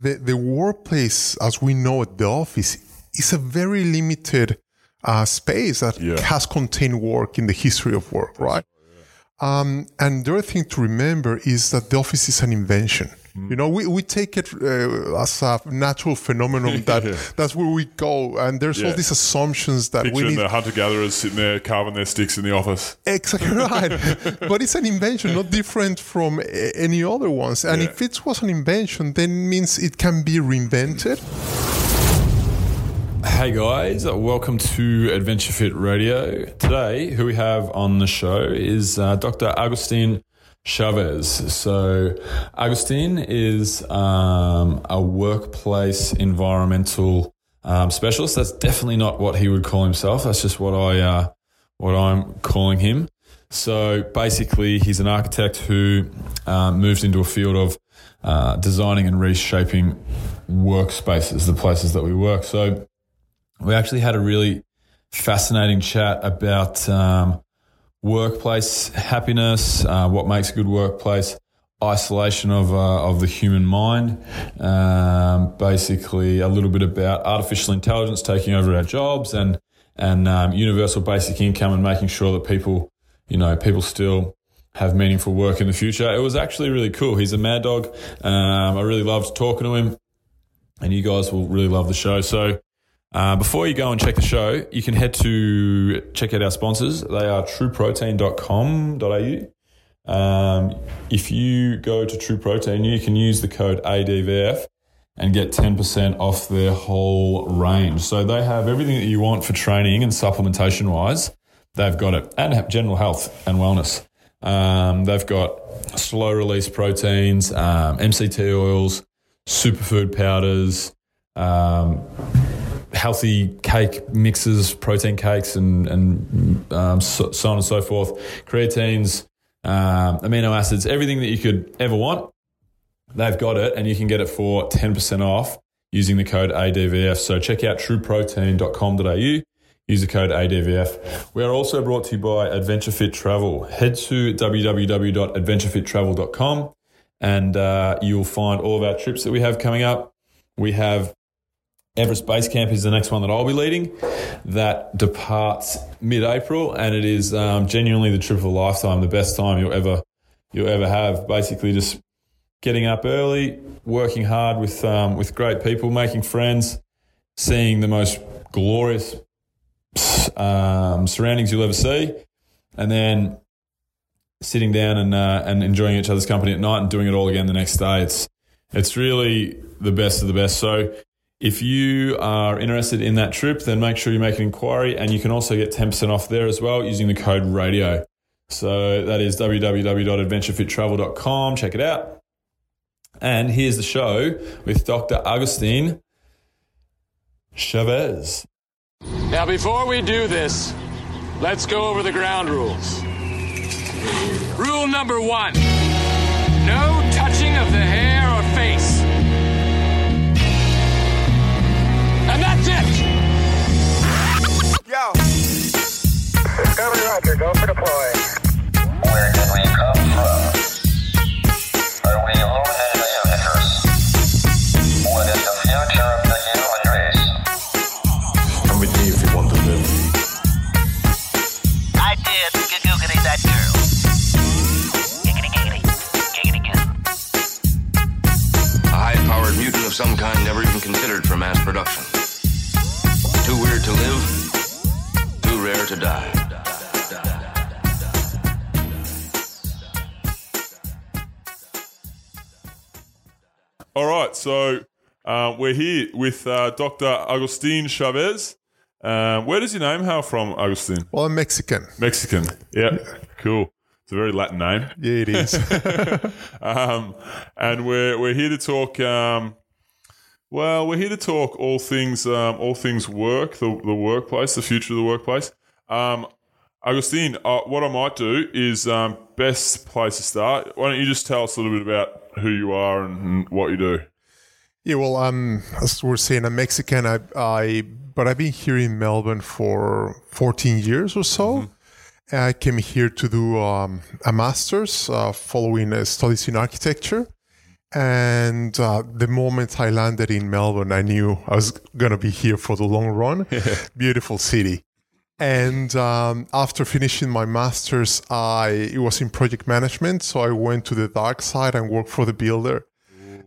the, the workplace, as we know at the office, is a very limited uh, space that Yeah. has contained work in the history of work, right? Um, and the other thing to remember is that the office is an invention. You know, we, we take it uh, as a natural phenomenon that Yeah. that's where we go, and there's all these assumptions that we Picturing need the hunter gatherers sitting there carving their sticks in the office. Exactly right. but it's an invention, not different from a- any other ones. And Yeah. if it was an invention, then means it can be reinvented. Hey guys, welcome to Adventure Fit Radio. Today, who we have on the show is uh, Dr. Agustin Chavez. So, Agustin is um, a workplace environmental um, specialist. That's definitely not what he would call himself. That's just what I uh, what I'm calling him. So basically, he's an architect who uh, moved into a field of uh, designing and reshaping workspaces, the places that we work. So we actually had a really fascinating chat about um, workplace happiness, uh, what makes a good workplace, isolation of uh, of the human mind, um, basically a little bit about artificial intelligence taking over our jobs, and and um, universal basic income, and making sure that people, you know, people still have meaningful work in the future. It was actually really cool. He's a mad dog. Um, I really loved talking to him, and you guys will really love the show. So. Uh, before you go and check the show, you can head to check out our sponsors. They are trueprotein.com.au. Um, if you go to True Protein, you can use the code ADVF and get 10% off their whole range. So they have everything that you want for training and supplementation wise. They've got it and general health and wellness. Um, they've got slow release proteins, um, MCT oils, superfood powders, um, healthy cake mixes, protein cakes, and and um, so, so on and so forth. Creatines, um, amino acids, everything that you could ever want. They've got it, and you can get it for ten percent off using the code ADVF. So check out trueprotein.com.au. Use the code ADVF. We are also brought to you by Adventure Fit Travel. Head to www.adventurefittravel.com and uh, you'll find all of our trips that we have coming up. We have Everest Base Camp is the next one that I'll be leading. That departs mid-April, and it is um, genuinely the trip of a lifetime, the best time you'll ever you'll ever have. Basically, just getting up early, working hard with um, with great people, making friends, seeing the most glorious um, surroundings you'll ever see, and then sitting down and uh, and enjoying each other's company at night and doing it all again the next day. It's it's really the best of the best. So if you are interested in that trip, then make sure you make an inquiry, and you can also get ten percent off there as well using the code radio. So that is www.adventurefittravel.com. Check it out. And here's the show with Dr. Agustin Chavez. Now, before we do this, let's go over the ground rules. Rule number one no touching of the hair or face. And that's it! Yo. Discovery Roger, go for deploy. Where did we come from? Are we alone in the universe? What is the future of the human race? Come with me if you want to live. I did giggity that girl. Giggity giggity. Giggity giggity. A high-powered mutant of some kind never to live, too rare to die. All right, so uh, we're here with uh, Dr. Agustin Chavez. Um, where does your name hail from, Agustin? Well, I'm Mexican. Mexican. Yeah, cool. It's a very Latin name. Yeah, it is. um, and we're we're here to talk. Um, well, we're here to talk all things um, all things work, the the workplace, the future of the workplace. Um, Agustin, uh, what I might do is um, best place to start. Why don't you just tell us a little bit about who you are and, and what you do? Yeah, well, um, as we're saying, I'm Mexican. I, I, but I've been here in Melbourne for 14 years or so. And I came here to do um, a master's, uh, following uh, studies in architecture, And uh, the moment I landed in Melbourne, I knew I was going to be here for the long run. Beautiful city. And um, after finishing my master's, I it was in project management. So I went to the dark side and worked for the builder.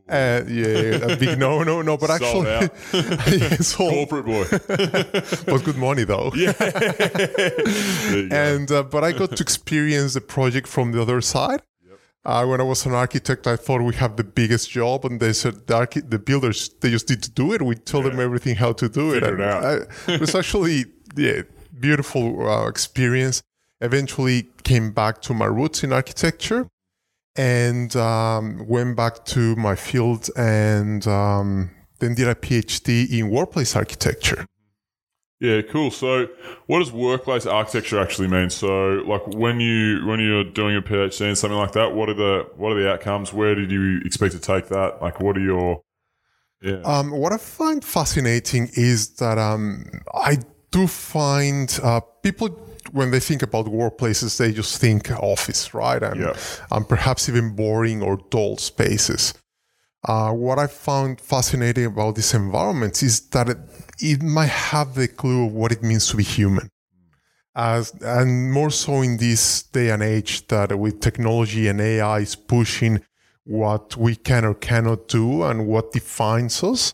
Uh, yeah, a big no, no, no. But Sold actually, yeah, sold. Corporate boy. was good money though. Go. and uh, but I got to experience the project from the other side. Uh, when I was an architect, I thought we have the biggest job, and they said the, archi- the builders they just need to do it. We told them everything how to do Figure it. it. I- it was actually yeah beautiful uh, experience. Eventually, came back to my roots in architecture, and um, went back to my field, and um, then did a PhD in workplace architecture. Yeah, cool. So, what does workplace architecture actually mean? So, like when you when you're doing a PhD and something like that, what are the what are the outcomes? Where did you expect to take that? Like, what are your yeah? Um, what I find fascinating is that um, I do find uh, people when they think about workplaces, they just think office, right? And, Yeah. and perhaps even boring or dull spaces. Uh, what I found fascinating about these environments is that it, it might have the clue of what it means to be human. As, and more so in this day and age that with technology and AI is pushing what we can or cannot do and what defines us.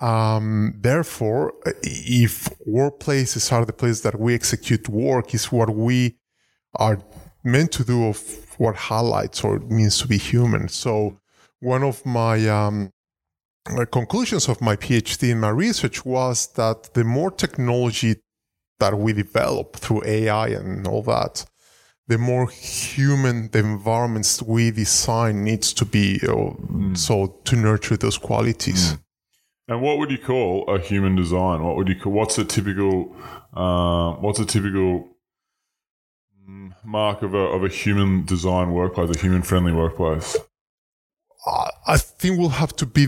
Um, therefore, if workplaces are the place that we execute work, is what we are meant to do of what highlights or means to be human. So, one of my um, conclusions of my PhD in my research was that the more technology that we develop through AI and all that, the more human the environments we design needs to be. uh, So to nurture those qualities. and what would you call a human design? What would you call? What's a typical? Um, what's a typical mm, mark of a of a human design workplace? A human friendly workplace? I- think we'll have to be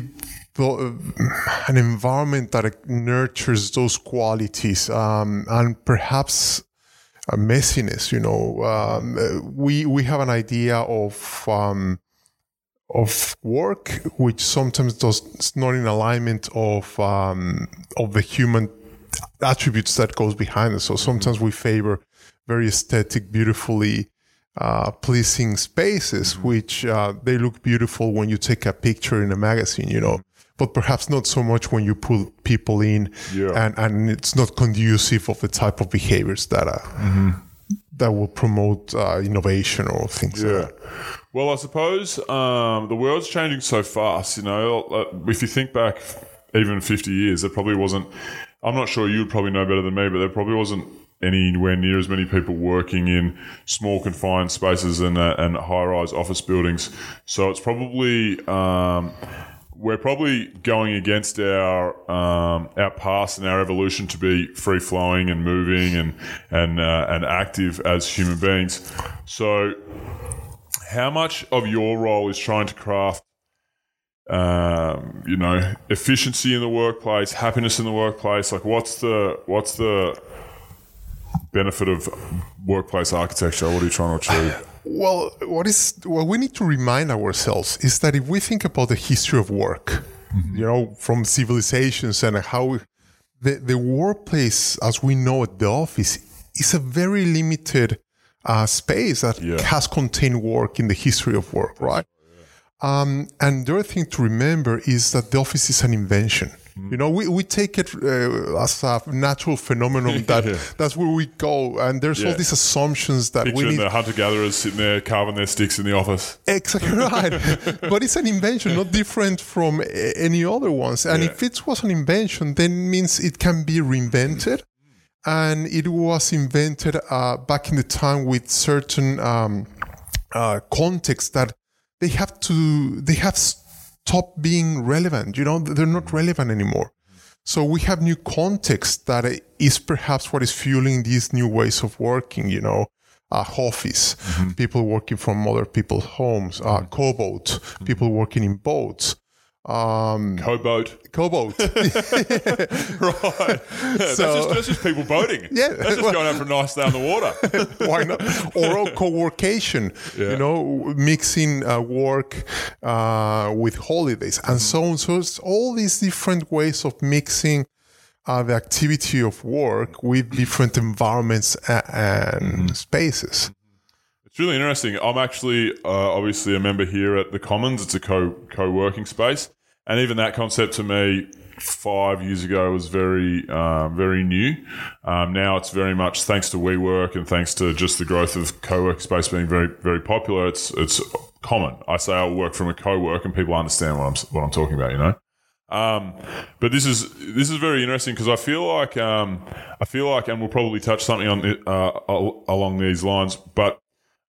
an environment that nurtures those qualities um, and perhaps a messiness. You know, um, we we have an idea of um, of work which sometimes does it's not in alignment of um, of the human attributes that goes behind it. So sometimes we favor very aesthetic, beautifully uh, pleasing spaces, which uh, they look beautiful when you take a picture in a magazine, you know, but perhaps not so much when you pull people in, Yeah. and and it's not conducive of the type of behaviors that uh, that will promote uh, innovation or things. like Yeah. that. Well, I suppose um, the world's changing so fast. You know, uh, if you think back even 50 years, there probably wasn't. I'm not sure you'd probably know better than me, but there probably wasn't anywhere near as many people working in small confined spaces and uh, and high rise office buildings. So it's probably. Um, we're probably going against our um, our past and our evolution to be free flowing and moving and and uh, and active as human beings. So, how much of your role is trying to craft, um, you know, efficiency in the workplace, happiness in the workplace? Like, what's the what's the benefit of workplace architecture? What are you trying to achieve? Well, what is what we need to remind ourselves is that if we think about the history of work, you know, from civilizations and how we, the the workplace as we know it, the office, is a very limited uh, space that Yeah. has contained work in the history of work, right? Um, and the other thing to remember is that the office is an invention. You know, we, we take it uh, as a natural phenomenon that Yeah. that's where we go, and there's all these assumptions that we Picturing need the hunter gatherers sitting there carving their sticks in the office. Exactly right. but it's an invention, not different from any other ones. And Yeah. if it was an invention, then means it can be reinvented. And it was invented uh, back in the time with certain um, uh, contexts that they have to, they have stopped being relevant. You know, they're not relevant anymore. So we have new context that is perhaps what is fueling these new ways of working, you know, uh, office, people working from other people's homes, uh, co-boat, people working in boats. Um, Co-boat. co-boat. Right. that's, just, that's just people boating. Yeah, That's just well- going out for a nice day on the water. Why not? Or a co-workation, Yeah. you know, mixing uh, work uh, with holidays and so on. So it's all these different ways of mixing uh, the activity of work with different environments a- and spaces. Really interesting. I'm actually uh, obviously a member here at the Commons. It's a co co working space, and even that concept to me five years ago was very uh, very new. Um, now it's very much thanks to WeWork and thanks to just the growth of co work space being very very popular. It's it's common. I say I work from a co work, and people understand what I'm what I'm talking about. You know. Um, but this is this is very interesting because I feel like um, I feel like, and we'll probably touch something on uh, along these lines. But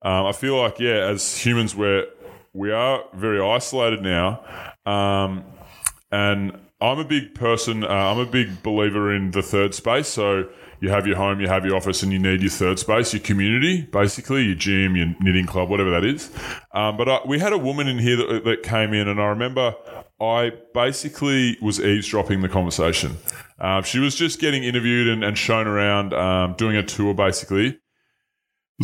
um, I feel like yeah, as humans, we're we are very isolated now, um, and I'm a big person. Uh, I'm a big believer in the third space. So you have your home, you have your office, and you need your third space, your community, basically your gym, your knitting club, whatever that is. Um, but I, we had a woman in here that, that came in, and I remember I basically was eavesdropping the conversation. Uh, she was just getting interviewed and, and shown around, um, doing a tour, basically.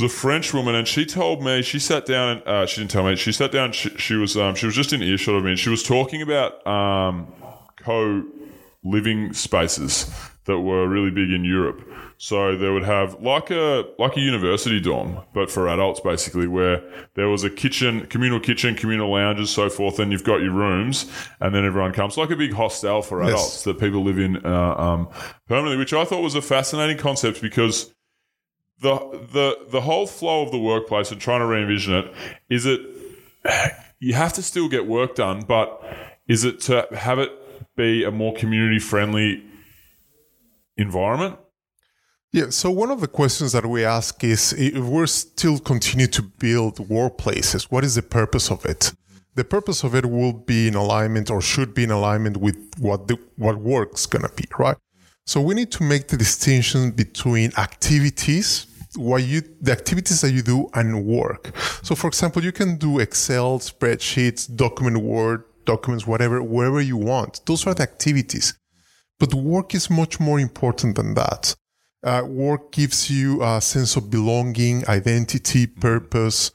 A French woman, and she told me she sat down. And, uh, she didn't tell me. She sat down. She, she was um, she was just in earshot of me, and she was talking about um, co living spaces that were really big in Europe. So they would have like a like a university dorm, but for adults basically, where there was a kitchen, communal kitchen, communal lounges, so forth. And you've got your rooms, and then everyone comes like a big hostel for Yes. adults that people live in uh, um, permanently, which I thought was a fascinating concept because the the the whole flow of the workplace and trying to re-envision it is it you have to still get work done, but is it to have it be a more community friendly environment? Yeah. So one of the questions that we ask is if we're still continue to build workplaces, what is the purpose of it? The purpose of it will be in alignment or should be in alignment with what the what work's gonna be, right? So we need to make the distinction between activities, what you the activities that you do and work. So for example, you can do Excel, spreadsheets, document Word, documents, whatever, wherever you want. Those are the activities. But work is much more important than that. Uh, work gives you a sense of belonging, identity, purpose,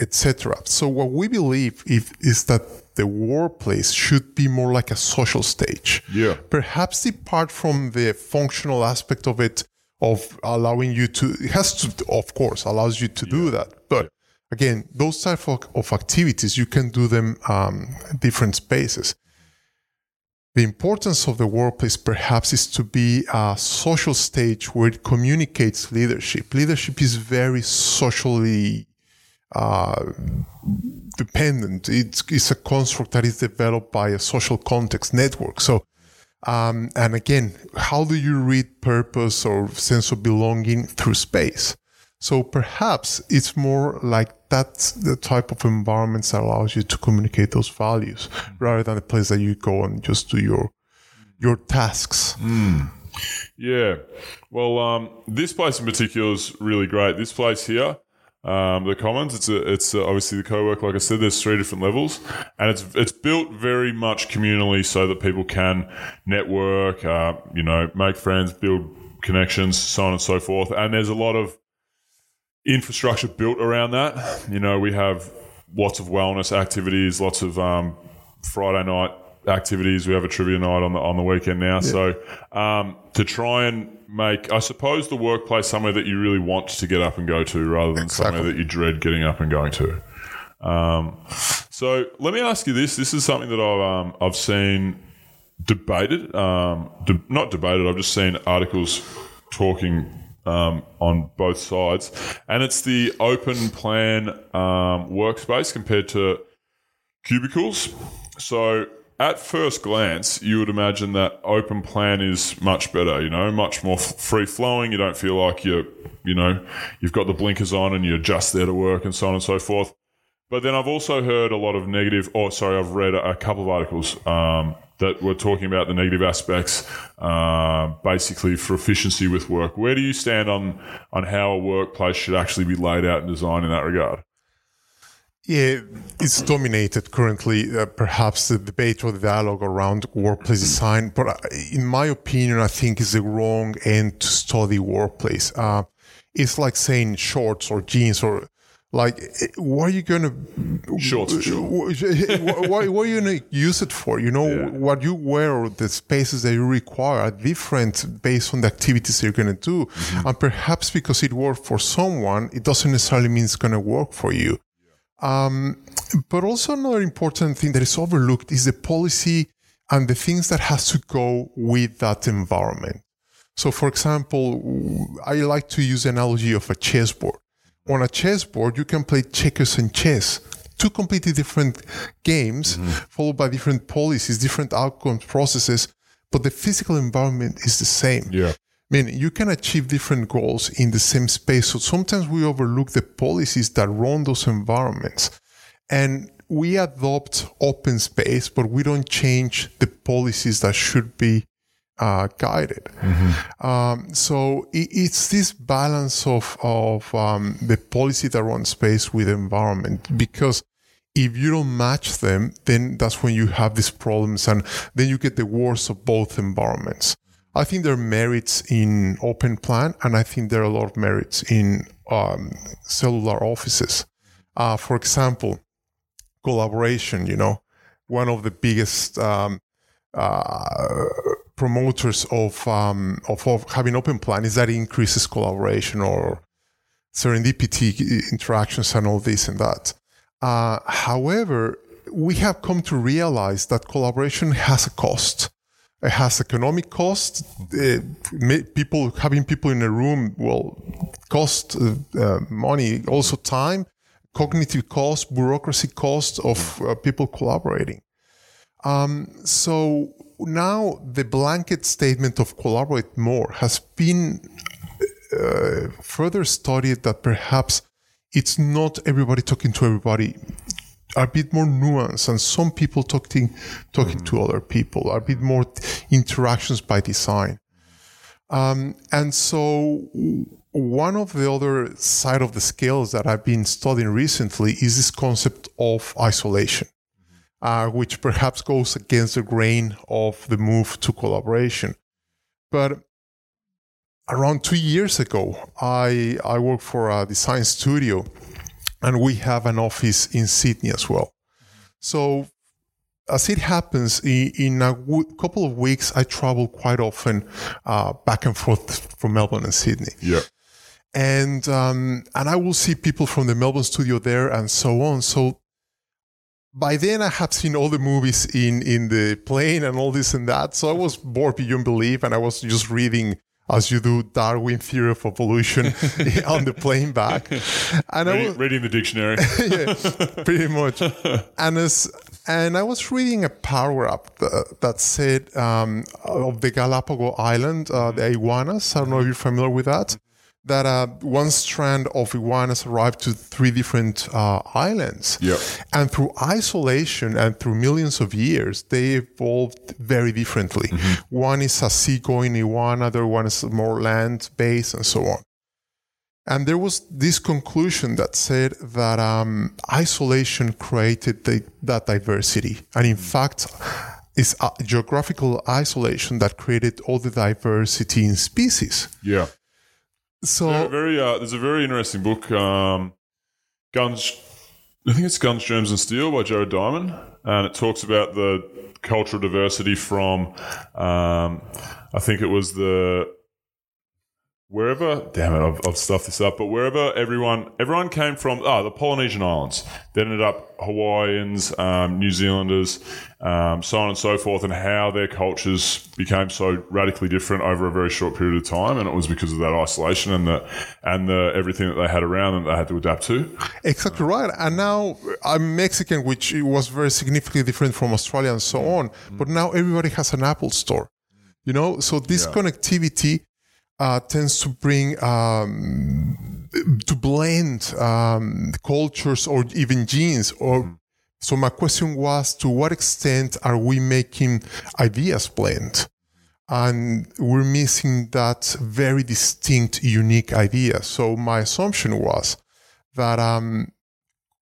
etc. So what we believe if, is that the workplace should be more like a social stage. Yeah. Perhaps depart from the functional aspect of it, of allowing you to, it has to, of course, allows you to do that. But again, those type of, of activities, you can do them um, different spaces. The importance of the workplace perhaps is to be a social stage where it communicates leadership. Leadership is very socially uh, dependent. It's, it's a construct that is developed by a social context network. So, um, and again, how do you read purpose or sense of belonging through space? So perhaps it's more like that's the type of environments that allows you to communicate those values rather than a place that you go and just do your your tasks. Yeah. Well, um, this place in particular is really great. This place here, um, the Commons, it's a, it's uh obviously the co-work. Like I said, there's three different levels, and it's it's built very much communally so that people can network, uh, you know, make friends, build connections, so on and so forth. And there's a lot of infrastructure built around that. You know, we have lots of wellness activities, lots of um, Friday night activities. We have a trivia night on the on the weekend now. So um, to try and make, I suppose, the workplace somewhere that you really want to get up and go to, rather than somewhere that you dread getting up and going to. Um, so let me ask you this: This is something that I've um, I've seen debated, um, de- not debated. I've just seen articles talking um, on both sides, and it's the open plan um, workspace compared to cubicles. So at first glance, you would imagine that open plan is much better, you know, much more free flowing. You don't feel like you're, you know, you've got the blinkers on and you're just there to work and so on and so forth. But then I've also heard a lot of negative, or sorry, I've read a, a couple of articles um, that were talking about the negative aspects, uh, basically for efficiency with work. Where do you stand on on how a workplace should actually be laid out and designed in that regard? Yeah, it's dominated currently, uh, perhaps the debate or the dialogue around workplace design. But uh, in my opinion, I think is the wrong end to study workplace. Uh, it's like saying shorts or jeans or like, eh, what are you going to Shorts sure. what, what are you going to use it for? You know, Yeah. what you wear or the spaces that you require are different based on the activities you're going to do. Mm-hmm. And perhaps because it worked for someone, it doesn't necessarily mean it's going to work for you. Um, but also another important thing that is overlooked is the policy and the things that has to go with that environment. So, for example, I like to use the analogy of a chessboard. On a chessboard, you can play checkers and chess, two completely different games, followed by different policies, different outcomes, processes, but the physical environment is the same. Yeah. I mean, you can achieve different goals in the same space. So sometimes we overlook the policies that run those environments. And we adopt open space, but we don't change the policies that should be uh, guided. Um, so it, it's this balance of, of um, the policy that runs space with environment because if you don't match them, then that's when you have these problems and then you get the worst of both environments. I think there are merits in open plan and I think there are a lot of merits in um, cellular offices. Uh, for example, collaboration, you know, one of the biggest um, uh, promoters of, um, of of having open plan is that it increases collaboration or serendipity interactions and all this and that. Uh, however, we have come to realize that collaboration has a cost. It has economic cost. Uh, people having people in a room will cost uh, uh, money, also time, cognitive cost, bureaucracy cost of uh, people collaborating. Um, so now the blanket statement of collaborate more has been uh, further studied that perhaps it's not everybody talking to everybody are a bit more nuanced and some people talking talking to other people are a bit more interactions by design. Um, and so one of the other side of the scales that i've been studying recently is this concept of isolation uh, which perhaps goes against the grain of the move to collaboration. But around two years ago i i worked for a design studio and we have an office in Sydney as well. So, as it happens, in, a couple of weeks, I travel quite often uh, back and forth from Melbourne and Sydney, Yeah. and um, and I will see people from the Melbourne studio there and so on. So. By then, I had seen all the movies in, in the plane and all this and that. So I was bored beyond belief, and I was just reading, as you do, Darwin Theory of Evolution on the plane back. And I Reading, was, reading the dictionary. yeah, pretty much. And as and I was reading a paragraph that, that said um, of the Galapagos Island, uh, the iguanas. I don't know if you're familiar with that. That uh, one strand of iguanas arrived to three different uh, islands. Yep. And through isolation and through millions of years, they evolved very differently. One is a seagoing iguana, the other one is more land based, and so on. And there was this conclusion that said that um, isolation created the, that diversity. And in fact, it's geographical isolation that created all the diversity in species. yeah. So, Very, uh, there's a very interesting book, um, Guns. I think it's Guns, Germs, and Steel by Jared Diamond, and it talks about the cultural diversity from. Um, I think it was the wherever. Damn it, I've, I've stuffed this up. But wherever everyone everyone came from, ah, the Polynesian islands. Then ended up Hawaiians, um, New Zealanders, um, so on and so forth, and how their cultures became so radically different over a very short period of time, and it was because of that isolation and the and the everything that they had around them that they had to adapt to. Exactly right. And now I'm Mexican, which was very significantly different from Australia and so on. But now everybody has an Apple store, you know. So this connectivity uh, tends to bring um, to blend um, cultures or even genes. Or so my question was, to what extent are we making ideas blend? and we're missing that very distinct, unique idea. So my assumption was that um,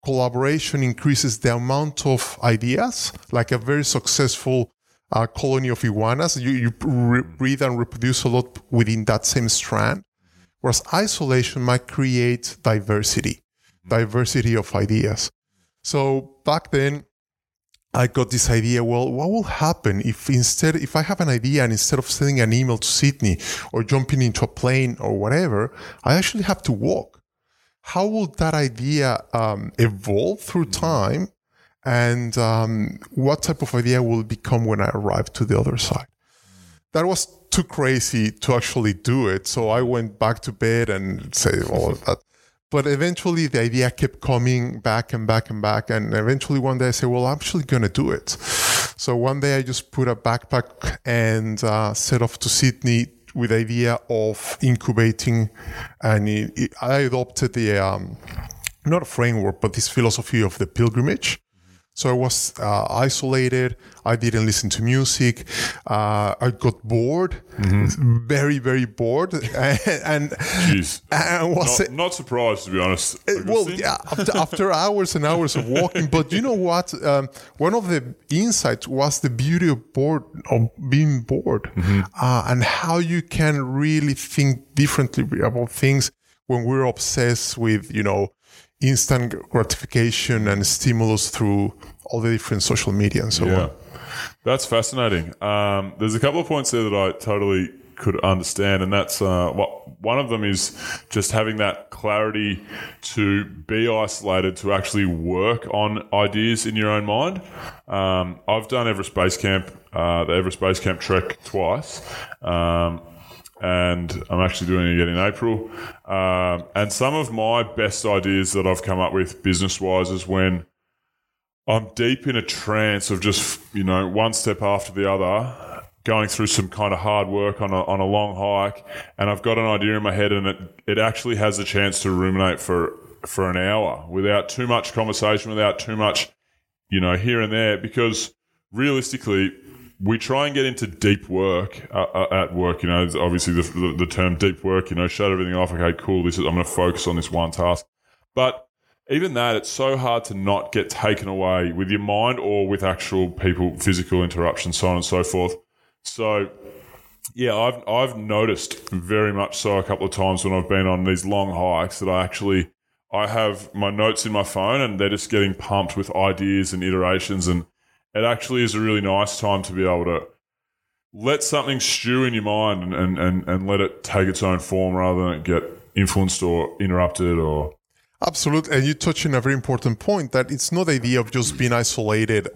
collaboration increases the amount of ideas, like a very successful uh, colony of iguanas. You, you re- breed and reproduce a lot within that same strand. Whereas isolation might create diversity, diversity of ideas. So back then, I got this idea. Well, what will happen if instead, if I have an idea and instead of sending an email to Sydney or jumping into a plane or whatever, I actually have to walk? How will that idea um, evolve through time? And um, what type of idea will become when I arrive to the other side? That was too crazy to actually do it. So I went back to bed and say all of that. But eventually the idea kept coming back and back and back. And eventually one day I said, well, I'm actually going to do it. So one day I just put a backpack and uh, set off to Sydney with the idea of incubating. And it, it, I adopted the, um, not a framework, but this philosophy of the pilgrimage. So I was uh, isolated. I didn't listen to music. Uh, I got bored, very, very bored, and, and, Jeez. and was Not, not surprised, to be honest. well, yeah, after, after hours and hours of walking. But you know what? Um, one of the insights was the beauty of bored, of being bored, uh, and how you can really think differently about things when we're obsessed with, you know, instant gratification and stimulus through all the different social media and so Yeah, on. that's fascinating. Um, there's a couple of points there that I totally could understand, and that's uh, what one of them is just having that clarity to be isolated to actually work on ideas in your own mind. Um, I've done Everest Base Camp, uh, the Everest Base Camp trek twice. Um, and I'm actually doing it again in April. Um, and some of my best ideas that I've come up with business wise is when I'm deep in a trance of just, you know, one step after the other, going through some kind of hard work on a, on a long hike. And I've got an idea in my head and it, it actually has a chance to ruminate for, for an hour without too much conversation, without too much, you know, here and there. Because realistically, we try and get into deep work uh, uh, at work. You know, obviously the, the, the term deep work. You know, shut everything off. Okay, cool. This is I'm going to focus on this one task. But even that, it's so hard to not get taken away with your mind or with actual people, physical interruptions, so on and so forth. So, yeah, I've I've noticed very much so a couple of times when I've been on these long hikes that I actually I have my notes in my phone and they're just getting pumped with ideas and iterations and it actually is a really nice time to be able to let something stew in your mind and, and, and, and let it take its own form rather than it get influenced or interrupted or Absolutely. And you touch on a very important point that it's not the idea of just being isolated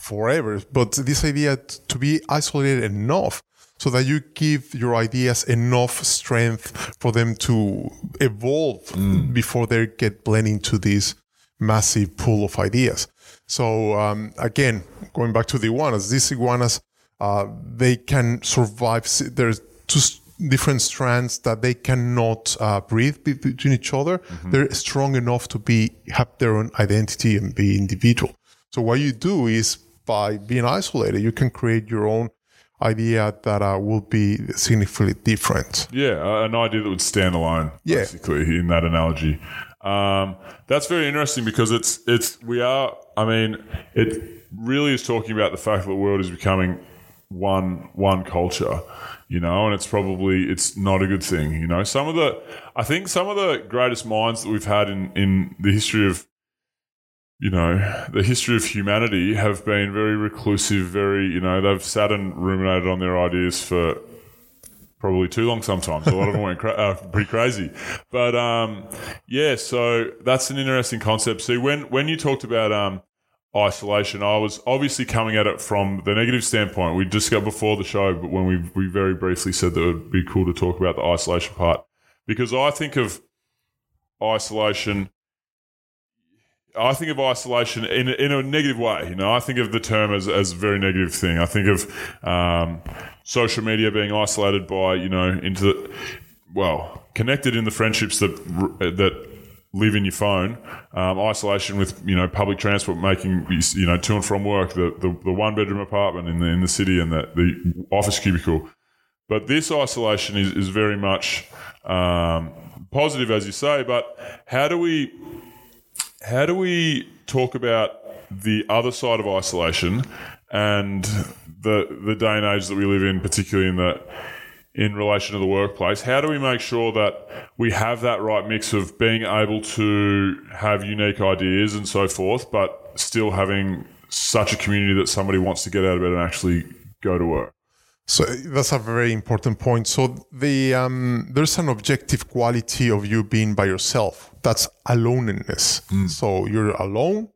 forever, but this idea to be isolated enough so that you give your ideas enough strength for them to evolve mm. before they get blended into this massive pool of ideas. So um, again, going back to the iguanas, these iguanas, uh, they can survive. There's two different strands that they cannot uh, breathe between each other. They're strong enough to be have their own identity and be individual. So what you do is by being isolated, you can create your own idea that uh, will be significantly different. Yeah, an idea that would stand alone, Yeah. basically, in that analogy. Um, that's very interesting because it's it's we are. I mean, it really is talking about the fact that the world is becoming one one culture, you know, and it's probably it's not a good thing, you know. Some of the I think some of the greatest minds that we've had in in the history of you know, the history of humanity have been very reclusive, very, you know, they've sat and ruminated on their ideas for probably too long sometimes. A lot of them went cra- uh, pretty crazy. But um, yeah, so that's an interesting concept. See, when, when you talked about um, isolation, I was obviously coming at it from the negative standpoint. We discussed before the show, but when we, we very briefly said that it would be cool to talk about the isolation part. Because I think of isolation I think of isolation in in a negative way. You know, I think of the term as, as a very negative thing. I think of um, social media being isolated by you know into the well connected in the friendships that that live in your phone. Um, isolation with you know public transport making you know to and from work. The the, the one bedroom apartment in the in the city and the, the office cubicle. But this isolation is, is very much um, positive, as you say. But how do we how do we talk about the other side of isolation and the the day and age that we live in, particularly in the in relation to the workplace? How do we make sure that we have that right mix of being able to have unique ideas and so forth, but still having such a community that somebody wants to get out of bed and actually go to work? So that's a very important point. So the um, there's an objective quality of you being by yourself. That's aloneness. So you're alone,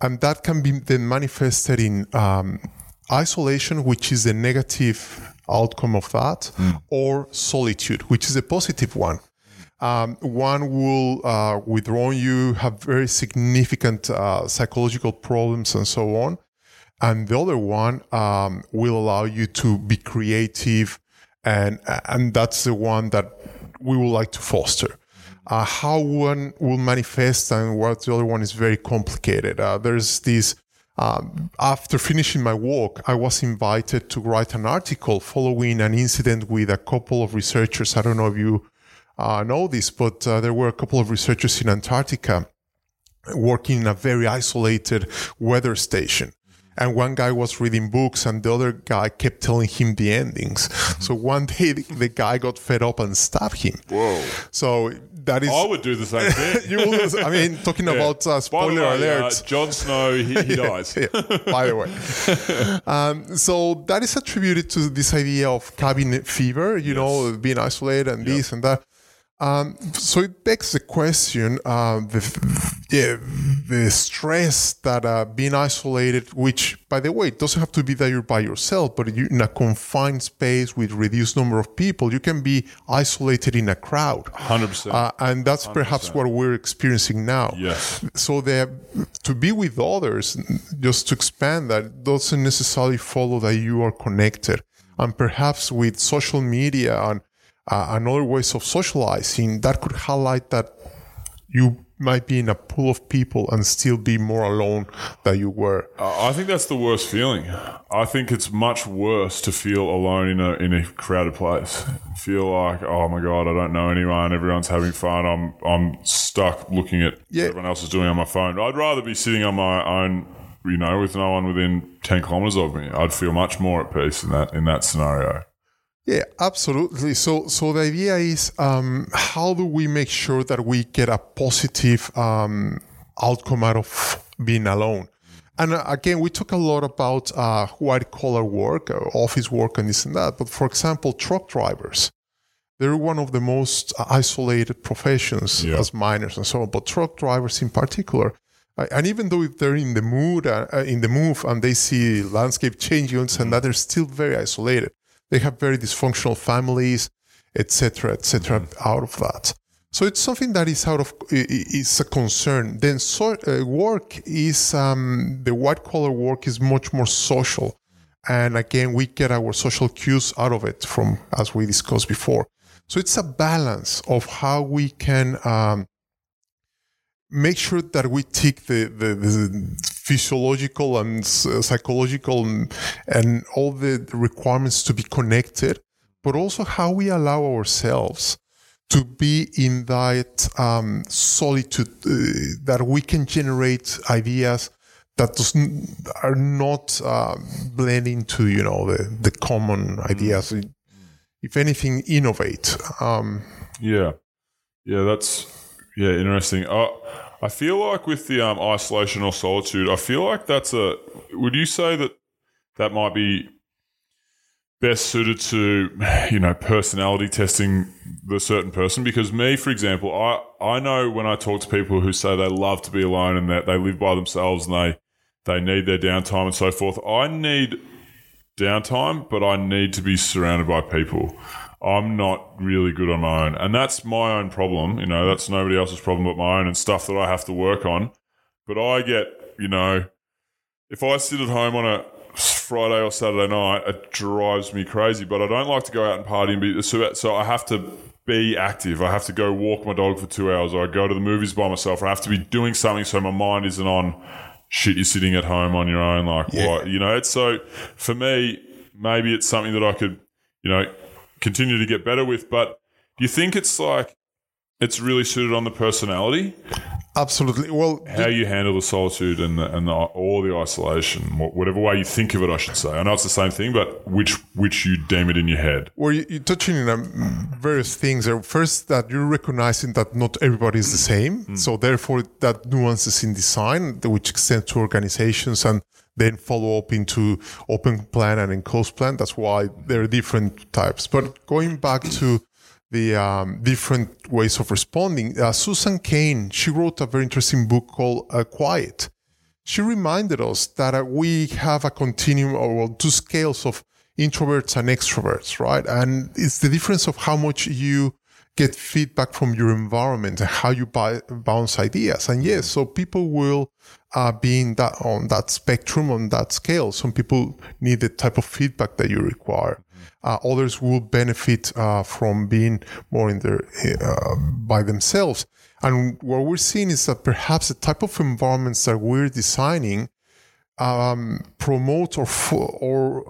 and that can be then manifested in um, isolation, which is the negative outcome of that, or solitude, which is a positive one. Um, one will uh, withdraw you, have very significant uh, psychological problems, and so on and the other one um, will allow you to be creative and and that's the one that we would like to foster uh, how one will manifest and what the other one is very complicated. Uh, there's this um, after finishing my work i was invited to write an article following an incident with a couple of researchers. I don't know if you uh, know this but uh, there were a couple of researchers in antarctica working in a very isolated weather station. And one guy was reading books and the other guy kept telling him the endings. So one day the, the guy got fed up and stabbed him. Whoa. so that is I would do the same thing. you will, i mean talking about uh, spoiler way, alert uh, Jon Snow, he, he dies. yeah, by the way. Um, so that is attributed to this idea of cabin fever, you know, being isolated and this and that. Um, so it begs the question, uh, the, yeah, the stress that uh, being isolated, which, by the way, it doesn't have to be that you're by yourself, but you in a confined space with reduced number of people, you can be isolated in a crowd. 100%. Uh, and that's perhaps what we're experiencing now. Yes. So that to be with others, just to expand that, doesn't necessarily follow that you are connected. And perhaps with social media and uh, and other ways of socializing, that could highlight that you might be in a pool of people and still be more alone than you were. Uh, I think that's the worst feeling. I think it's much worse to feel alone in a in a crowded place. Feel like, oh my god, I don't know anyone. Everyone's having fun. I'm I'm stuck looking at Yeah. what everyone else is doing on my phone. I'd rather be sitting on my own, you know, with no one within ten kilometers of me. I'd feel much more at peace in that in that scenario. Yeah, absolutely. So, so the idea is, um, how do we make sure that we get a positive um, outcome out of being alone? And uh, again, we talk a lot about uh, white collar work, uh, office work, and this and that. But for example, truck drivers, they're one of the most isolated professions Yeah. as miners and so on. But truck drivers in particular, uh, and even though if they're in the mood, uh, uh, in the move, and they see landscape changes and that, they're still very isolated. They have very dysfunctional families, etc., etc. out of that. So it's something that is out of is a concern. Then so, uh, work is um, the white collar work is much more social, and again we get our social cues out of it from as we discussed before. So it's a balance of how we can um, make sure that we tick the, the, the physiological and psychological and, all the requirements to be connected, but also how we allow ourselves to be in that um, solitude uh, that we can generate ideas that are not uh, blending to you know the, the common ideas. If anything, innovate. Um, Yeah, yeah, that's yeah interesting. Uh, I feel like with the um, isolation or solitude, I feel like that's a. Would you say that that might be best suited to you know personality testing the certain person? Because me, for example, I I know when I talk to people who say they love to be alone and that they live by themselves and they they need their downtime and so forth. I need downtime, but I need to be surrounded by people. I'm not really good on my own. And that's my own problem. You know, that's nobody else's problem but my own and stuff that I have to work on. But I get, you know, if I sit at home on a Friday or Saturday night, it drives me crazy. But I don't like to go out and party and be so. So I have to be active. I have to go walk my dog for two hours, or I go to the movies by myself. Or I have to be doing something so my mind isn't on shit. You're sitting at home on your own, like what you know. It's so for me. Maybe it's something that I could, you know, continue to get better with. But do you think it's like it's really suited on the personality? Absolutely. Well, how you handle the solitude and the, and the, all the isolation, whatever way you think of it, I should say. I know it's the same thing, but which which you deem it in your head. Well, you, you're touching on um, various things. First, that you're recognizing that not everybody is the same. So, therefore, that nuances in design, which extend to organizations and then follow up into open plan and enclosed plan. That's why there are different types. But going back to the um, different ways of responding, uh, Susan Cain, she wrote a very interesting book called uh, Quiet she reminded us that uh, we have a continuum or well, two scales of introverts and extroverts, right? And it's the difference of how much you get feedback from your environment and how you buy, bounce ideas. And yes, so people will uh, be in that on that spectrum on that scale. Some people need the type of feedback that you require. Uh, others will benefit uh, from being more in their uh, by themselves. And what we're seeing is that perhaps the type of environments that we're designing um, promote or fo- or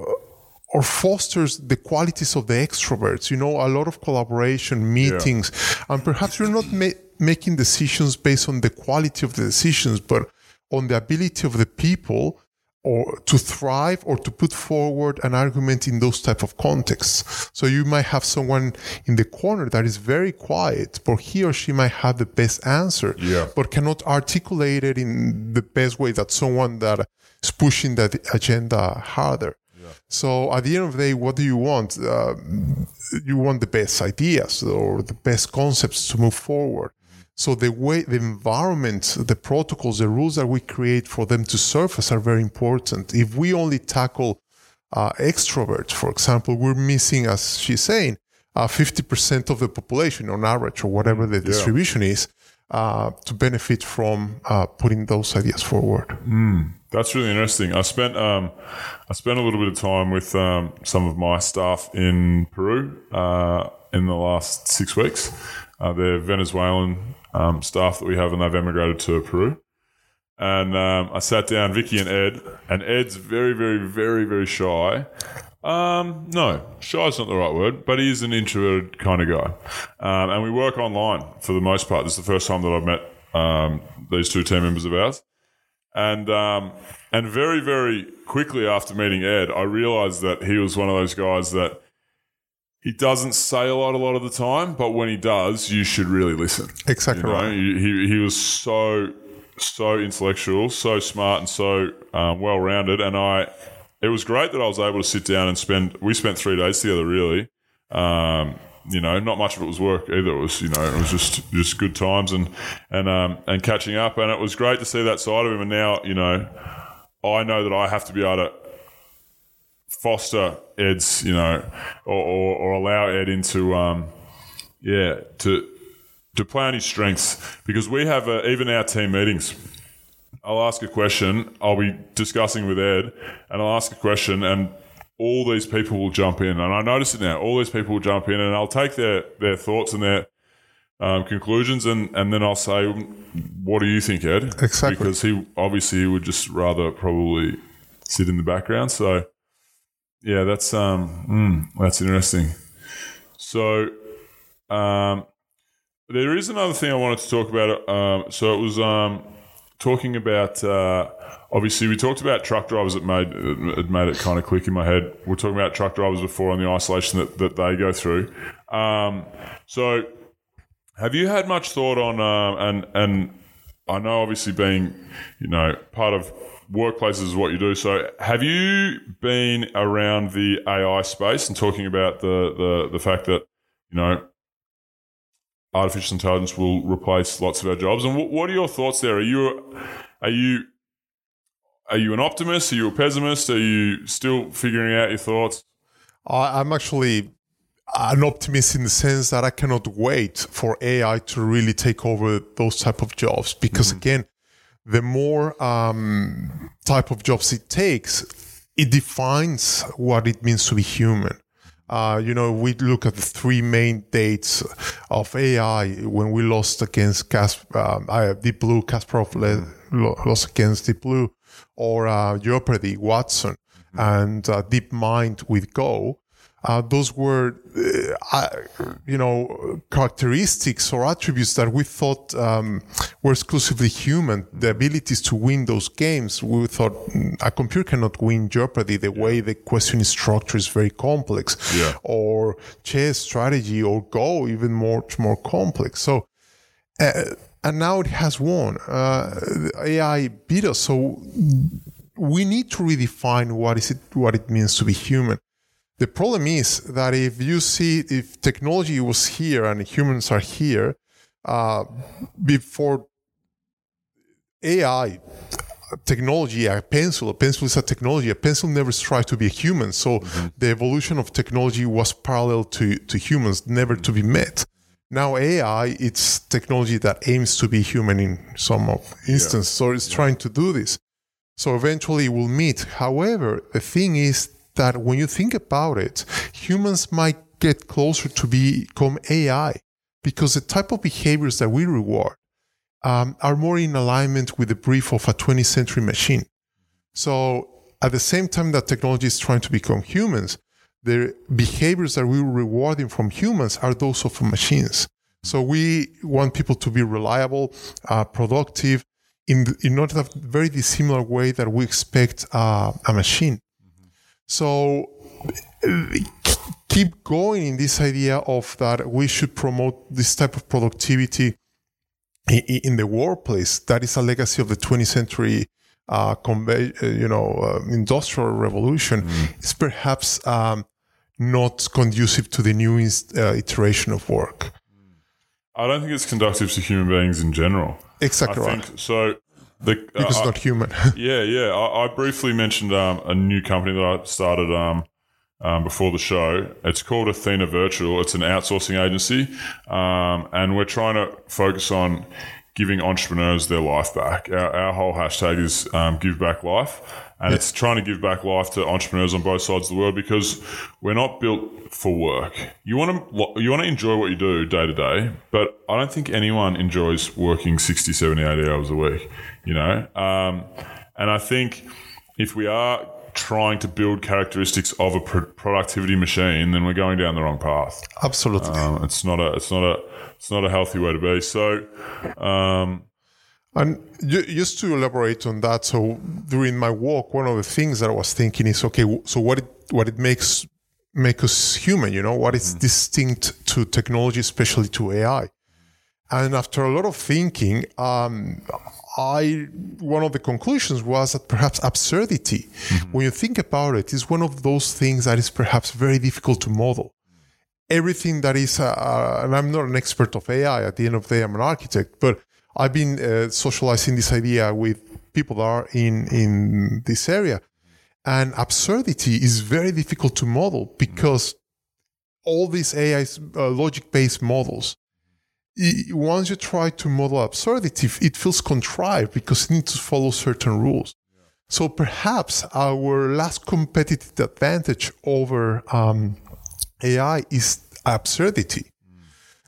or fosters the qualities of the extroverts. You know, a lot of collaboration, meetings, and perhaps you're not ma- making decisions based on the quality of the decisions, but on the ability of the people or to thrive or to put forward an argument in those type of contexts. So you might have someone in the corner that is very quiet, but he or she might have the best answer, Yeah. but cannot articulate it in the best way that someone that is pushing that agenda harder. So at the end of the day, what do you want? Uh, you want the best ideas or the best concepts to move forward. So the way, the environment, the protocols, the rules that we create for them to surface are very important. If we only tackle uh, extroverts, for example, we're missing, as she's saying, uh, 50% of the population on average or whatever the distribution is uh, to benefit from uh, putting those ideas forward. That's really interesting. I spent um, I spent a little bit of time with um, some of my staff in Peru uh, in the last six weeks. Uh, they're Venezuelan um, staff that we have, and they've emigrated to Peru. And um, I sat down, Vicky and Ed, and Ed's very, very, very, very shy. Um, no, shy is not the right word, but he is an introverted kind of guy. Um, and we work online for the most part. This is the first time that I've met um, these two team members of ours. And um, and very very quickly after meeting Ed, I realized that he was one of those guys that he doesn't say a lot a lot of the time, but when he does, you should really listen. Exactly You know, right. he, he was so so intellectual, so smart, and so um, well rounded, and I. It was great that I was able to sit down and spend. We spent three days together, really. Um, you know, not much of it was work either. It was, you know, it was just just good times and and um, and catching up. And it was great to see that side of him. And now, you know, I know that I have to be able to foster Ed's, you know, or, or, or allow Ed into, um, yeah, to to play on his strengths because we have uh, even our team meetings. I'll ask a question. I'll be discussing with Ed, and I'll ask a question, and all these people will jump in. And I notice it now. All these people will jump in, and I'll take their their thoughts and their um, conclusions, and and then I'll say, "What do you think, Ed?" Exactly. Because he obviously he would just rather probably sit in the background. So yeah, that's um mm, that's interesting. So um, there is another thing I wanted to talk about. Um, so it was um, talking about. Uh, obviously, we talked about truck drivers. It made it made it kind of click in my head. We're talking about truck drivers before and the isolation that, that they go through. Um, so, have you had much thought on um, and and I know obviously being you know part of workplaces is what you do. So, have you been around the AI space and talking about the the the fact that you know artificial intelligence will replace lots of our jobs. And what, what are your thoughts there? Are you are you are you an optimist? Are you a pessimist? Are you still figuring out your thoughts? I- I'm actually an optimist in the sense that I cannot wait for AI to really take over those type of jobs because mm. again, the more um, type of jobs it takes, it defines what it means to be human. Uh, you know, we look at the three main dates of AI when we lost against Cas- um, uh, Deep Blue, Kasparov le- lost against Deep Blue, or uh, Jeopardy, Watson, and uh, DeepMind with Go. Uh, those were, uh, you know, characteristics or attributes that we thought um, were exclusively human. The abilities to win those games. We thought mm, a computer cannot win Jeopardy. The way the question is structured is very complex. Yeah. Or chess strategy or Go even much more complex. So uh, and now it has won. Uh, AI beat us, so we need to redefine what is it what it means to be human. The problem is that if you see if technology was here and humans are here uh, before AI technology, a pencil, a pencil is a technology. A pencil never tried to be a human. So the evolution of technology was parallel to, to humans, never to be met. Now AI, it's technology that aims to be human in some of instance. So it's trying to do this. So eventually we'll meet. However, the thing is that when you think about it, humans might get closer to become AI because the type of behaviors that we reward um, are more in alignment with the brief of a 20th century machine. So at the same time that technology is trying to become humans, the behaviors that we were rewarding from humans are those of machines. So we want people to be reliable, uh, productive, in in not a very dissimilar way that we expect uh, a machine. So keep going in this idea of that we should promote this type of productivity in the workplace. That is a legacy of the 20th century, uh, conve- uh, you know, uh, industrial revolution. It's perhaps um, not conducive to the new inst- uh, iteration of work. I don't think it's conducive to human beings in general. Exactly I right. think so. The, Because uh, it's not human. Yeah, yeah. I, I briefly mentioned um, a new company that I started um, um, before the show. It's called Athena Virtual. It's an outsourcing agency, um, and we're trying to focus on giving entrepreneurs their life back. Our, our whole hashtag is um, Give Back Life, and it's trying to give back life to entrepreneurs on both sides of the world because we're not built for work. You want to you want to enjoy what you do day to day, but I don't think anyone enjoys working 60, 70, 80 hours a week. You know, um, and I think if we are trying to build characteristics of a pro- productivity machine, then we're going down the wrong path. Absolutely. Um, it's not a it's not a it's not a healthy way to be. So. Um, And just to elaborate on that, so during my walk, one of the things that I was thinking is, okay, so what it what it makes make us human, you know, what is distinct to technology, especially to AI. And after a lot of thinking, um, I one of the conclusions was that perhaps absurdity, when you think about it, is one of those things that is perhaps very difficult to model everything that is, uh, uh, and I'm not an expert of AI. At the end of the day, I'm an architect, but I've been uh, socializing this idea with people that are in in this area, and absurdity is very difficult to model because all these AI uh, logic based models. Once you try to model absurdity, it feels contrived because it needs to follow certain rules. So perhaps our last competitive advantage over um, AI is absurdity.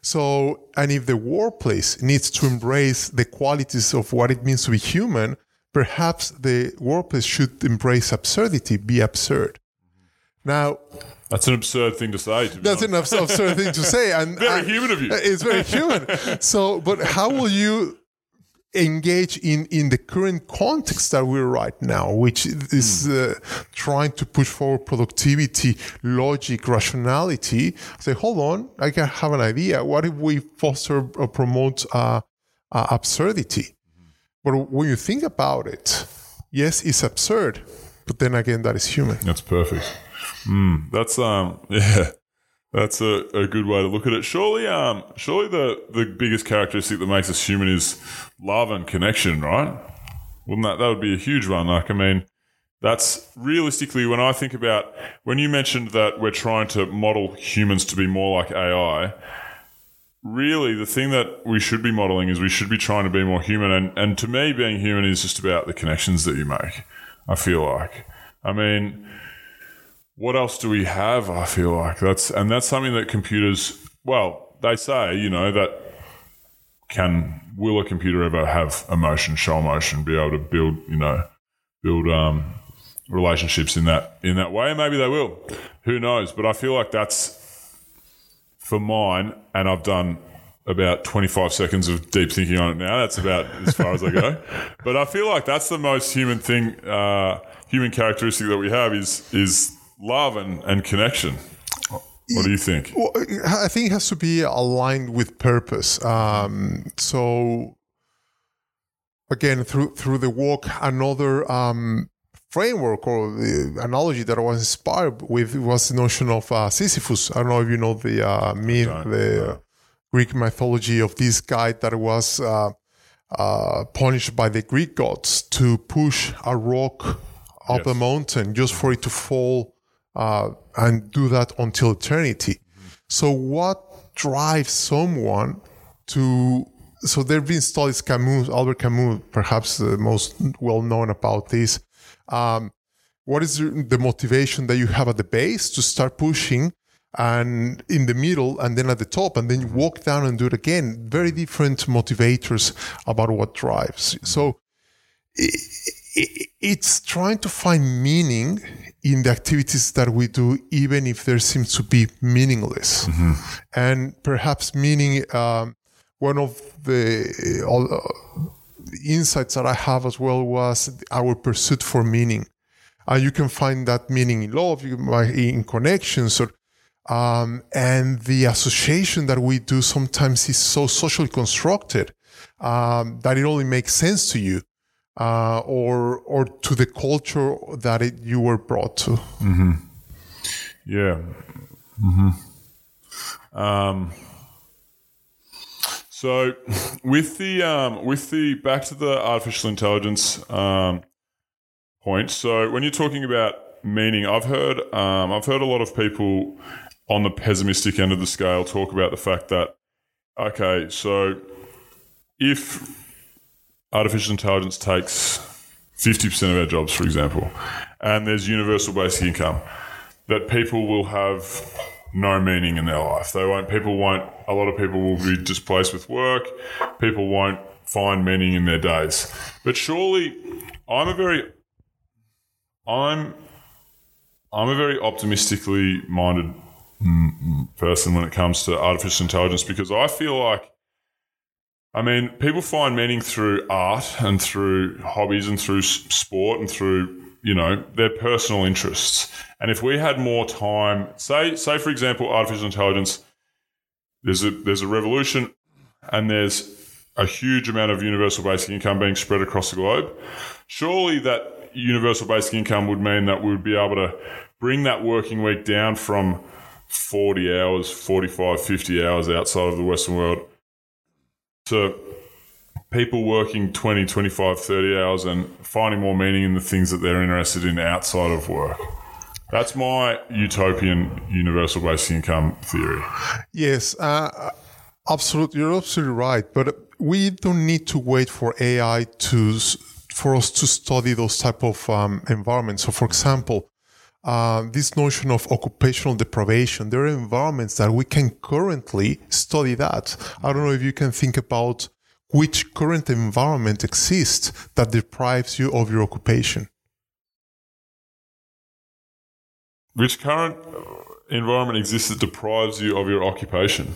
So, and if the workplace needs to embrace the qualities of what it means to be human, perhaps the workplace should embrace absurdity, be absurd. Now, that's an absurd thing to say. To that's an absurd thing to say, and Very and- human of you. It's very human. So, but how will you engage in in the current context that we're right now, which is uh, trying to push forward productivity, logic, rationality? Say, hold on, I can have an idea. What if we foster or promote uh, uh, absurdity? But when you think about it, yes, it's absurd, but then again, that is human. That's perfect. Mm, that's um yeah. That's a, a good way to look at it. Surely um surely the, the biggest characteristic that makes us human is love and connection, right? Wouldn't that that would be a huge one? Like I mean that's realistically when I think about when you mentioned that we're trying to model humans to be more like AI, really the thing that we should be modeling is we should be trying to be more human and, and to me being human is just about the connections that you make. I feel like. I mean what else do we have? I feel like that's and that's something that computers. Well, they say you know that can will a computer ever have emotion, show emotion, be able to build you know build um, relationships in that in that way? Maybe they will. who knows? But I feel like that's for mine, and I've done about 25 seconds of deep thinking on it now. That's about as far as I go. But I feel like that's the most human thing, uh, human characteristic that we have is is love and, and connection. What do you think? Well, I think it has to be aligned with purpose. Um, so again, through through the walk, another um, framework or the analogy that I was inspired with was the notion of uh, Sisyphus. I don't know if you know the uh, myth, the Greek mythology of this guy that was uh, uh, punished by the Greek gods to push a rock up Yes. a mountain just for it to fall uh, and do that until eternity. So, what drives someone to? So, there have been studies. Camus, Albert Camus, perhaps the most well known about this. Um, what is the motivation that you have at the base to start pushing, and in the middle, and then at the top, and then you walk down and do it again? Very different motivators about what drives. So, it's trying to find meaning in the activities that we do, even if there seems to be meaningless. And perhaps meaning, um, one of the uh, insights that I have as well was our pursuit for meaning. And you can find that meaning in love, in connections, or um, and the association that we do sometimes is so socially constructed um, that it only makes sense to you uh, or or to the culture that it, you were brought to. Yeah. hmm Um, so with the um, with the back to the artificial intelligence um, point. So when you're talking about meaning, I've heard um, I've heard a lot of people on the pessimistic end of the scale talk about the fact that okay, so if artificial intelligence takes 50% of our jobs, for example, and there's universal basic income, that people will have no meaning in their life. They won't, people won't, a lot of people will be displaced with work. People won't find meaning in their days. But surely, I'm a very, I'm, I'm a very optimistically minded person when it comes to artificial intelligence because I feel like I mean, people find meaning through art and through hobbies and through sport and through, you know, their personal interests. And if we had more time, say, say for example, artificial intelligence, there's a there's a revolution, and there's a huge amount of universal basic income being spread across the globe. Surely that universal basic income would mean that we would be able to bring that working week down from 40 hours, 45, 50 hours outside of the Western world to people working 20, 25, 30 hours and finding more meaning in the things that they're interested in outside of work. That's my utopian universal basic income theory. Yes, uh, absolutely. You're absolutely right. But we don't need to wait for AI to for us to study those type of um, environments. So, for example, uh, this notion of occupational deprivation, there are environments that we can currently study that. I don't know if you can think about which current environment exists that deprives you of your occupation. Which current environment exists that deprives you of your occupation?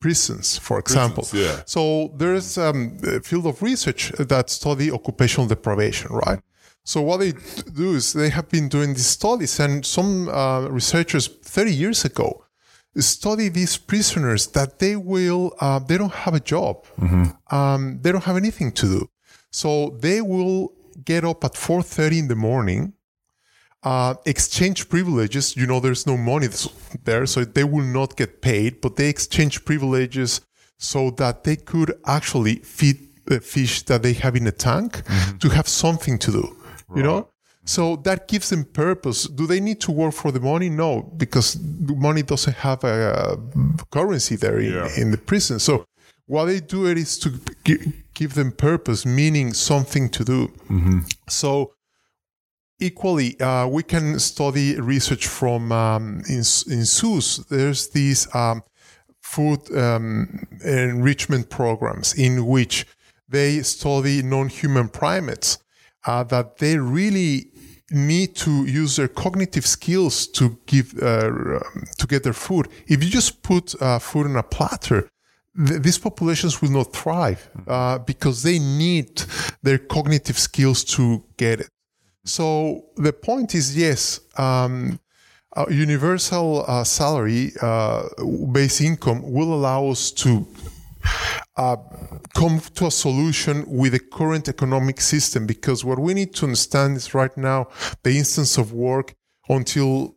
prisons, for example. Prisons, yeah. So there's um, a field of research that study occupational deprivation, right? So what they do is they have been doing these studies, and some uh, researchers 30 years ago study these prisoners that they will uh, they don't have a job, um, they don't have anything to do, so they will get up at 4:30 in the morning uh, exchange privileges. You know, there's no money there, so they will not get paid, but they exchange privileges so that they could actually feed the fish that they have in a tank to have something to do. You know? So that gives them purpose. Do they need to work for the money? No, because the money doesn't have a, currency there in, Yeah. in the prison. So what they do it is to gi- give them purpose, meaning something to do. So equally, uh, we can study research from um, in, in zoos. There's these um, food um, enrichment programs in which they study non-human primates uh, that they really need to use their cognitive skills to give uh, to get their food. If you just put uh, food on a platter, th- these populations will not thrive uh, because they need their cognitive skills to get it. So the point is, yes, um, universal uh, salary uh, income will allow us to uh, come to a solution with the current economic system because what we need to understand is right now the instance of work until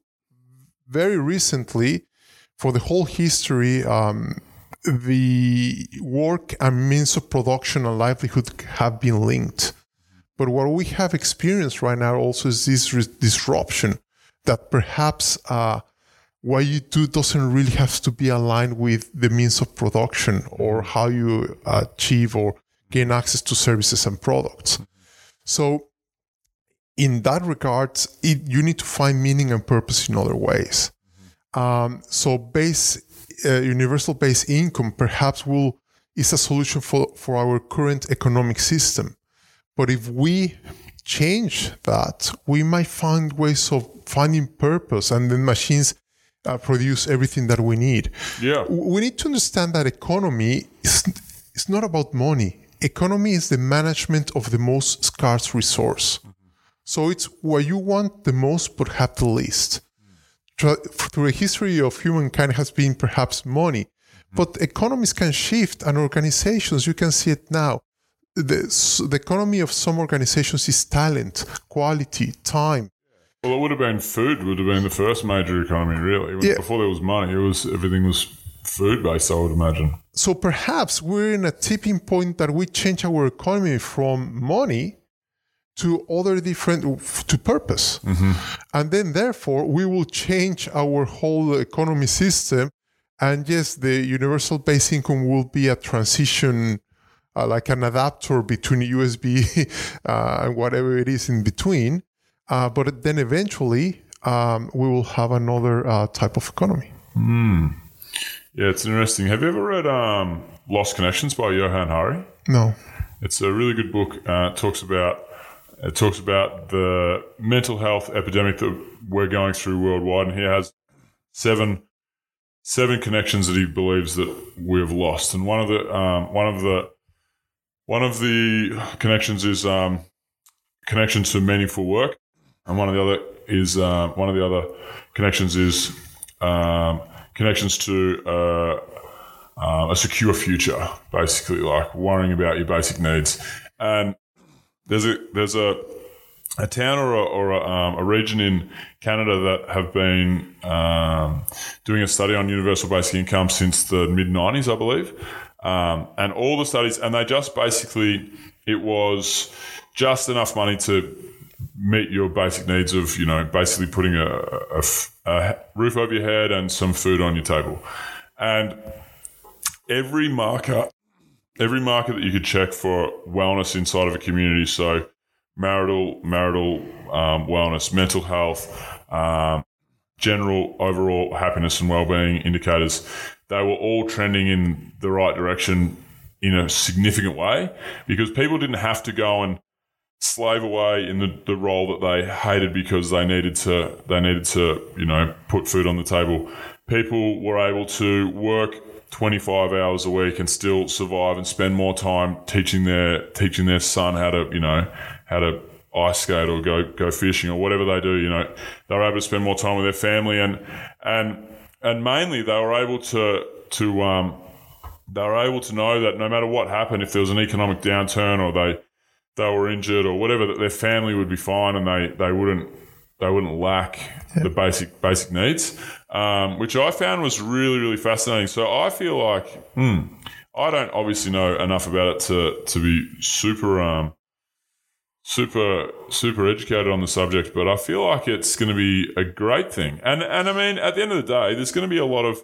very recently for the whole history um, the work and means of production and livelihood have been linked. But what we have experienced right now also is this re- disruption that perhaps uh, what you do doesn't really have to be aligned with the means of production or how you achieve or gain access to services and products. So, in that regard, it, you need to find meaning and purpose in other ways. Um, so, base uh, universal base income perhaps will is a solution for, for our current economic system. But if we change that, we might find ways of finding purpose, and then machines uh, produce everything that we need. Yeah. We need to understand that economy is it's not about money. Economy is the management of the most scarce resource. So it's what you want the most but have the least. Through the history of humankind has been perhaps money, but economies can shift and organizations, you can see it now. The, the economy of some organizations is talent, quality, time. Well, it would have been food. Would have been the first major economy, really. Yeah. Before there was money, it was everything was food based. I would imagine. So perhaps we're in a tipping point that we change our economy from money to other different to purpose, and then therefore we will change our whole economy system. And yes, the universal base income will be a transition, uh, like an adapter between USB uh, and whatever it is in between. Uh, but then eventually um, we will have another uh, type of economy. Yeah, it's interesting. Have you ever read um, Lost Connections by Johann Hari? No. It's a really good book. Uh, it talks about it talks about the mental health epidemic that we're going through worldwide, and he has seven seven connections that he believes that we have lost. And one of the um, one of the one of the connections is um, connection to meaningful work, and one of the other is uh, one of the other connections is um, connections to uh, uh, a secure future, basically, like worrying about your basic needs. And there's a there's a a town or a, or a, um, a region in Canada that have been um, doing a study on universal basic income since the mid 90s, I believe. Um, and all the studies, and they just basically, it was just enough money to meet your basic needs of, you know, basically putting a roof over your head and some food on your table. And every marker, every marker that you could check for wellness inside of a community. So marital, marital um, wellness, mental health, um, general overall happiness and well-being indicators. They were all trending in the right direction in a significant way because people didn't have to go and slave away in the, the role that they hated because they needed to they needed to you know put food on the table. People were able to work 25 hours a week and still survive and spend more time teaching their teaching their son how to you know how to ice skate or go go fishing or whatever they do. You know they were able to spend more time with their family and and and mainly they were able to to um, they were able to know that no matter what happened, if there was an economic downturn or they they were injured or whatever, that their family would be fine and they, they wouldn't they wouldn't lack the basic basic needs, um, which I found was really really fascinating. So I feel like hmm, I don't obviously know enough about it to to be super um, super super educated on the subject, but I feel like it's going to be a great thing. And and I mean, at the end of the day, there's going to be a lot of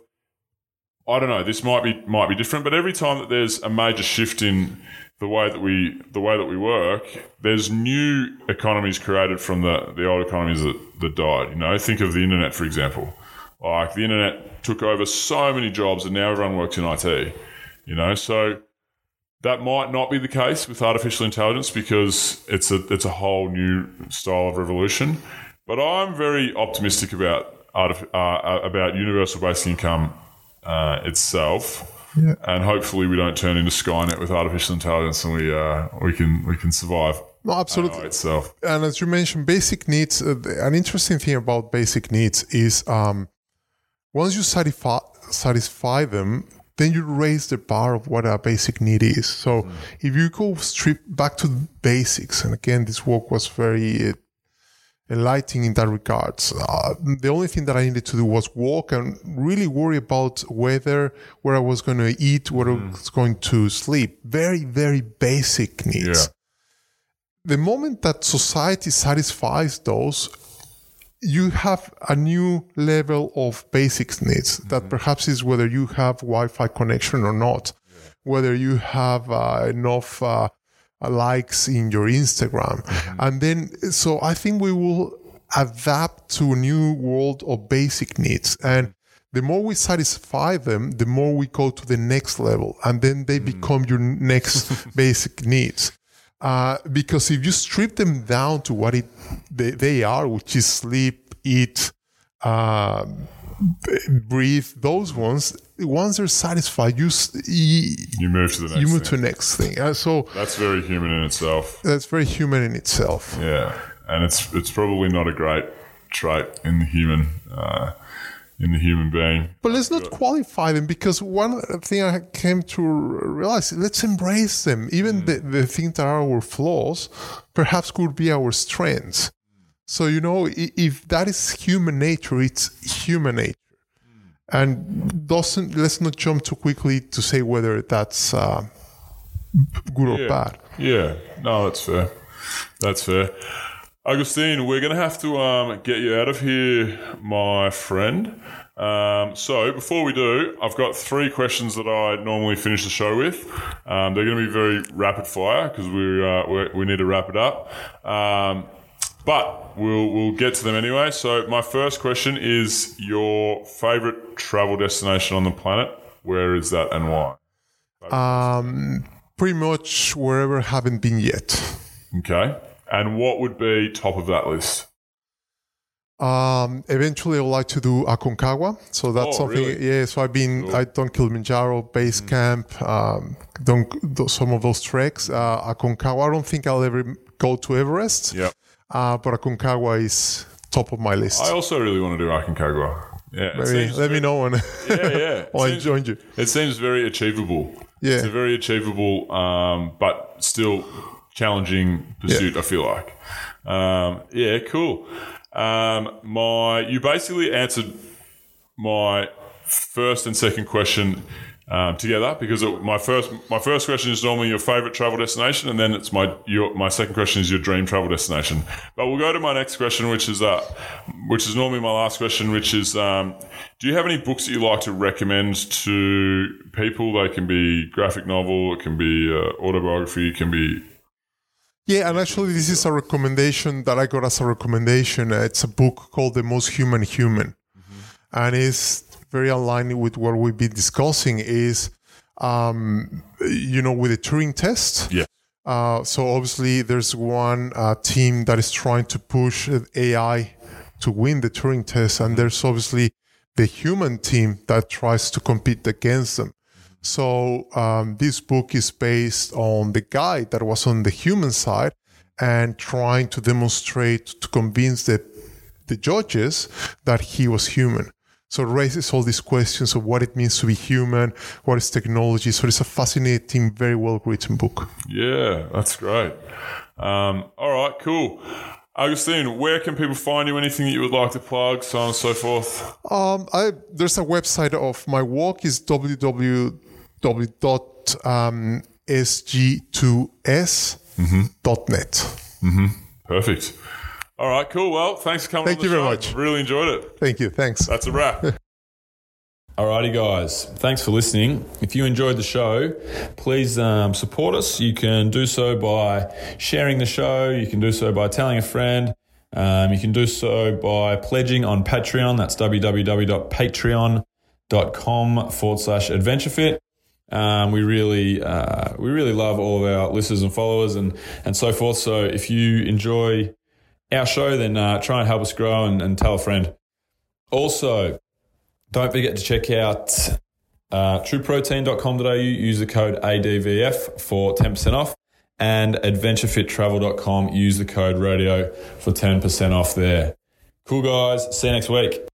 I don't know. This might be might be different, but every time that there's a major shift in the way that we the way that we work, there's new economies created from the the old economies that, that died. You know, think of the internet for example. Like the internet took over so many jobs, and now everyone works in IT. You know, so that might not be the case with artificial intelligence because it's a it's a whole new style of revolution. But I'm very optimistic about uh, about universal basic income uh, itself. Yeah. And hopefully, we don't turn into Skynet with artificial intelligence, and we uh, we can we can survive. No, absolutely. Itself. and as you mentioned, basic needs. Uh, an interesting thing about basic needs is um, once you satisfy satisfy them, then you raise the bar of what a basic need is. So if you go strip back to the basics, and again, this work was very uh, enlightening in that regards. Uh, the only thing that I needed to do was walk and really worry about whether where I was going to eat, where I was going to sleep. Very, very basic needs Yeah. the moment that society satisfies those, you have a new level of basic needs that perhaps is whether you have Wi-Fi connection or not, whether you have uh, enough uh, likes in your Instagram, and then so I think we will adapt to a new world of basic needs and. The more we satisfy them, the more we go to the next level, and then they become your next basic needs. Uh, because if you strip them down to what it they, they are, which is sleep, eat, uh, breathe, those ones, once they're satisfied, you you, You move to the next. you move thing. to the next thing. Uh, so That's very human in itself. that's very human in itself. Yeah, and it's it's probably not a great trait in the human uh, in the human being. But let's not qualify them because one thing I came to realize, let's embrace them. Even the, the things that are our flaws, perhaps could be our strengths. So, you know, if that is human nature, it's human nature. And doesn't, let's not jump too quickly to say whether that's uh, good or Yeah. bad. Yeah, no, that's fair. That's fair. Augustine, we're going to have to um, get you out of here, my friend. Um, so before we do, I've got three questions that I normally finish the show with. Um, they're going to be very rapid fire because we uh, we need to wrap it up. Um, but we'll we'll get to them anyway. So my first question is your favorite travel destination on the planet. Where is that and why? Um, pretty much wherever I haven't been yet. Okay. And what would be top of that list? Um, eventually, I would like to do Aconcagua. So that's Oh, something. really? Yeah. So I've been. Cool. I've done Kilimanjaro base camp. Um, done some of those treks. Uh, Aconcagua. I don't think I'll ever go to Everest. Yep. Uh, but Aconcagua is top of my list. I also really want to do Aconcagua. Yeah. Maybe let me know when. Yeah, yeah. I'll It seems- join you. It seems very achievable. Yeah. It's a very achievable, um, but still challenging pursuit. I feel like. Um, yeah, cool. Um, my you basically answered my first and second question um, together because it, my first my first question is normally your favorite travel destination, and then it's my your my second question is your dream travel destination. But we'll go to my next question, which is uh, which is normally my last question, which is um, do you have any books that you like to recommend to people? They can be graphic novel, it can be uh, autobiography, it can be Yeah, and actually, this is a recommendation that I got as a recommendation. It's a book called The Most Human Human, and it's very aligned with what we've been discussing. Is um, you know, with the Turing test. Yeah. Uh, so obviously, there's one uh, team that is trying to push AI to win the Turing test, and there's obviously the human team that tries to compete against them. So um, this book is based on the guy that was on the human side and trying to demonstrate to convince the the judges that he was human. So it raises all these questions of what it means to be human, what is technology. So it's a fascinating, very well written book. Yeah, that's great. Um, all right, cool. Augustine, where can people find you? Anything that you would like to plug, so on and so forth? Um, I, there's a website of my work is www.sg2s.net. Perfect. All right, cool. Well, thanks for coming Thank you very show. much. Really enjoyed it. Thank you. Thanks. That's a wrap. Alrighty, guys. Thanks for listening. If you enjoyed the show, please um, support us. You can do so by sharing the show. You can do so by telling a friend. Um, you can do so by pledging on Patreon. That's www.patreon.com forward slash adventurefit. Um, we really uh, we really love all of our listeners and followers and and so forth. So if you enjoy our show, then uh, try and help us grow and, and tell a friend. Also, don't forget to check out uh, trueprotein.com.au. Use the code ADVF for 10% off. And adventurefittravel.com. Use the code radio for 10% off there. Cool, guys. See you next week.